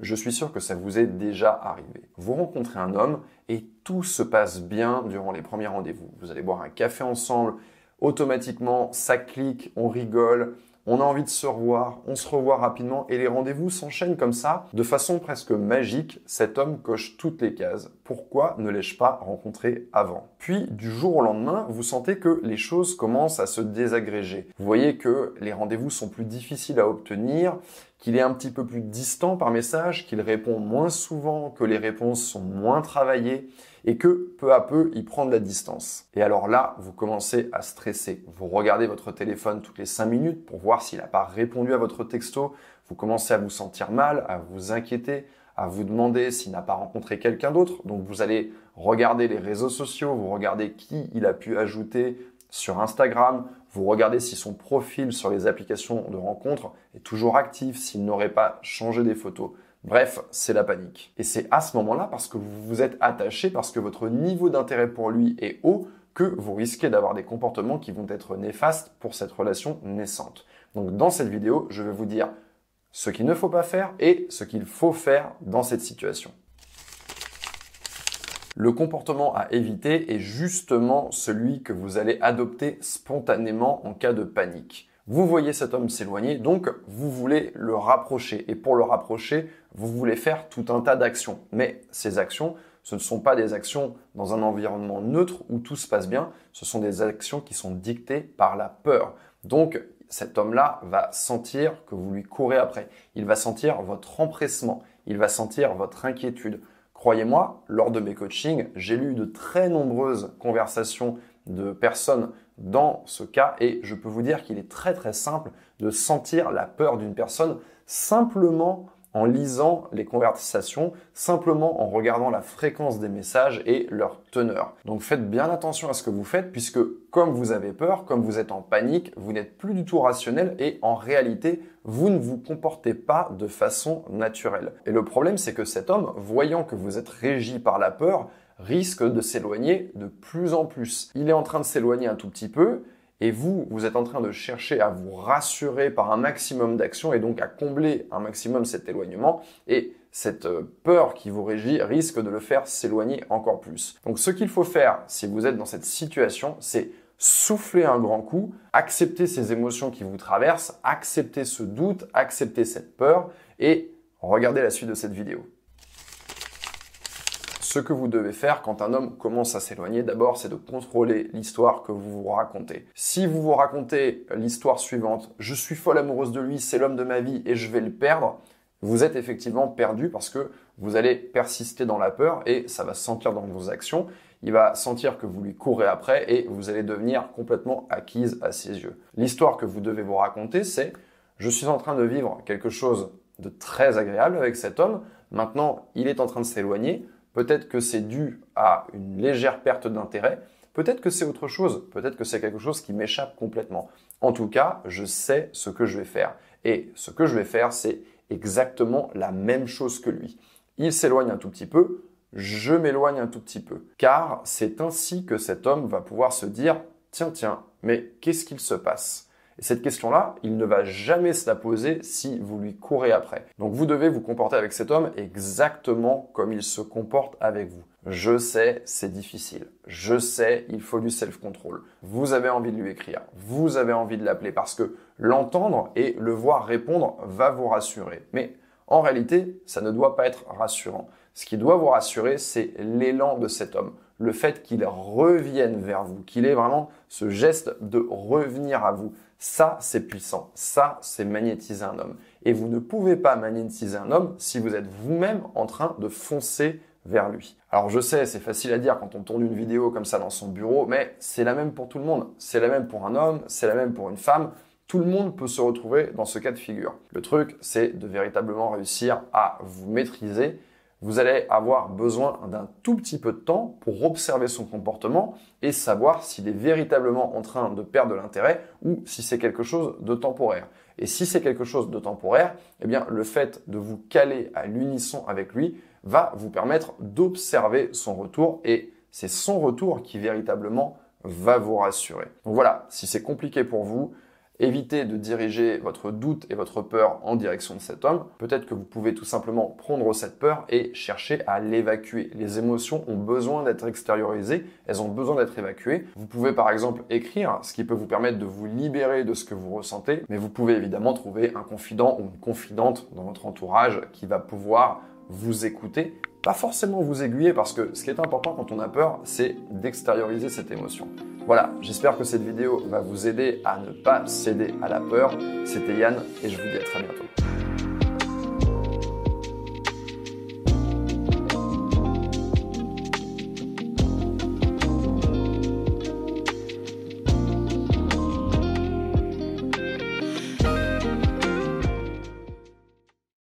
Je suis sûr que ça vous est déjà arrivé. Vous rencontrez un homme et tout se passe bien durant les premiers rendez-vous. Vous allez boire un café ensemble, automatiquement ça clique, on rigole, on a envie de se revoir, on se revoit rapidement et les rendez-vous s'enchaînent comme ça. De façon presque magique, cet homme coche toutes les cases. Pourquoi ne l'ai-je pas rencontré avant? Puis, du jour au lendemain, vous sentez que les choses commencent à se désagréger. Vous voyez que les rendez-vous sont plus difficiles à obtenir, qu'il est un petit peu plus distant par message, qu'il répond moins souvent, que les réponses sont moins travaillées et que peu à peu, il prend de la distance. Et alors là, vous commencez à stresser. Vous regardez votre téléphone toutes les 5 minutes pour voir s'il n'a pas répondu à votre texto. Vous commencez à vous sentir mal, à vous inquiéter, à vous demander s'il n'a pas rencontré quelqu'un d'autre. Donc vous allez regarder les réseaux sociaux, vous regardez qui il a pu ajouter sur Instagram, vous regardez si son profil sur les applications de rencontre est toujours actif, s'il n'aurait pas changé des photos. Bref, c'est la panique. Et c'est à ce moment-là, parce que vous vous êtes attaché, parce que votre niveau d'intérêt pour lui est haut, que vous risquez d'avoir des comportements qui vont être néfastes pour cette relation naissante. Donc dans cette vidéo, je vais vous dire ce qu'il ne faut pas faire et ce qu'il faut faire dans cette situation. Le comportement à éviter est justement celui que vous allez adopter spontanément en cas de panique. Vous voyez cet homme s'éloigner, donc vous voulez le rapprocher. Et pour le rapprocher, vous voulez faire tout un tas d'actions. Mais ces actions, ce ne sont pas des actions dans un environnement neutre où tout se passe bien, ce sont des actions qui sont dictées par la peur. Donc cet homme-là va sentir que vous lui courez après. Il va sentir votre empressement, il va sentir votre inquiétude. Croyez-moi, lors de mes coachings, j'ai lu de très nombreuses conversations de personnes dans ce cas et je peux vous dire qu'il est très très simple de sentir la peur d'une personne simplement en lisant les conversations, simplement en regardant la fréquence des messages et leur teneur. Donc faites bien attention à ce que vous faites puisque comme vous avez peur, comme vous êtes en panique, vous n'êtes plus du tout rationnel et en réalité, vous ne vous comportez pas de façon naturelle. Et le problème, c'est que cet homme, voyant que vous êtes régi par la peur, risque de s'éloigner de plus en plus. Il est en train de s'éloigner un tout petit peu, et vous, vous êtes en train de chercher à vous rassurer par un maximum d'actions et donc à combler un maximum cet éloignement. Et cette euh, peur qui vous régit risque de le faire s'éloigner encore plus. Donc ce qu'il faut faire si vous êtes dans cette situation, c'est souffler un grand coup, accepter ces émotions qui vous traversent, accepter ce doute, accepter cette peur et regardez la suite de cette vidéo. Ce que vous devez faire quand un homme commence à s'éloigner, d'abord, c'est de contrôler l'histoire que vous vous racontez. Si vous vous racontez l'histoire suivante, je suis folle amoureuse de lui, c'est l'homme de ma vie et je vais le perdre, vous êtes effectivement perdu parce que vous allez persister dans la peur et ça va se sentir dans vos actions. Il va sentir que vous lui courez après et vous allez devenir complètement acquise à ses yeux. L'histoire que vous devez vous raconter, c'est je suis en train de vivre quelque chose de très agréable avec cet homme. Maintenant, il est en train de s'éloigner. Peut-être que c'est dû à une légère perte d'intérêt. Peut-être que c'est autre chose. Peut-être que c'est quelque chose qui m'échappe complètement. En tout cas, je sais ce que je vais faire. Et ce que je vais faire, c'est exactement la même chose que lui. Il s'éloigne un tout petit peu, je m'éloigne un tout petit peu. Car c'est ainsi que cet homme va pouvoir se dire, tiens, tiens, mais qu'est-ce qu'il se passe? Cette question-là, il ne va jamais se la poser si vous lui courez après. Donc vous devez vous comporter avec cet homme exactement comme il se comporte avec vous. Je sais, c'est difficile. Je sais, il faut du self-control. Vous avez envie de lui écrire. Vous avez envie de l'appeler parce que l'entendre et le voir répondre va vous rassurer. Mais en réalité, ça ne doit pas être rassurant. Ce qui doit vous rassurer, c'est l'élan de cet homme le fait qu'il revienne vers vous, qu'il ait vraiment ce geste de revenir à vous. Ça, c'est puissant. Ça, c'est magnétiser un homme. Et vous ne pouvez pas magnétiser un homme si vous êtes vous-même en train de foncer vers lui. Alors je sais, c'est facile à dire quand on tourne une vidéo comme ça dans son bureau, mais c'est la même pour tout le monde. C'est la même pour un homme, c'est la même pour une femme. Tout le monde peut se retrouver dans ce cas de figure. Le truc, c'est de véritablement réussir à vous maîtriser vous allez avoir besoin d'un tout petit peu de temps pour observer son comportement et savoir s'il est véritablement en train de perdre de l'intérêt ou si c'est quelque chose de temporaire. Et si c'est quelque chose de temporaire, eh bien, le fait de vous caler à l'unisson avec lui va vous permettre d'observer son retour et c'est son retour qui véritablement va vous rassurer. Donc voilà, si c'est compliqué pour vous, Évitez de diriger votre doute et votre peur en direction de cet homme. Peut-être que vous pouvez tout simplement prendre cette peur et chercher à l'évacuer. Les émotions ont besoin d'être extériorisées, elles ont besoin d'être évacuées. Vous pouvez par exemple écrire, ce qui peut vous permettre de vous libérer de ce que vous ressentez, mais vous pouvez évidemment trouver un confident ou une confidente dans votre entourage qui va pouvoir vous écouter pas forcément vous aiguiller parce que ce qui est important quand on a peur, c'est d'extérioriser cette émotion. Voilà, j'espère que cette vidéo va vous aider à ne pas céder à la peur. C'était Yann et je vous dis à très bientôt.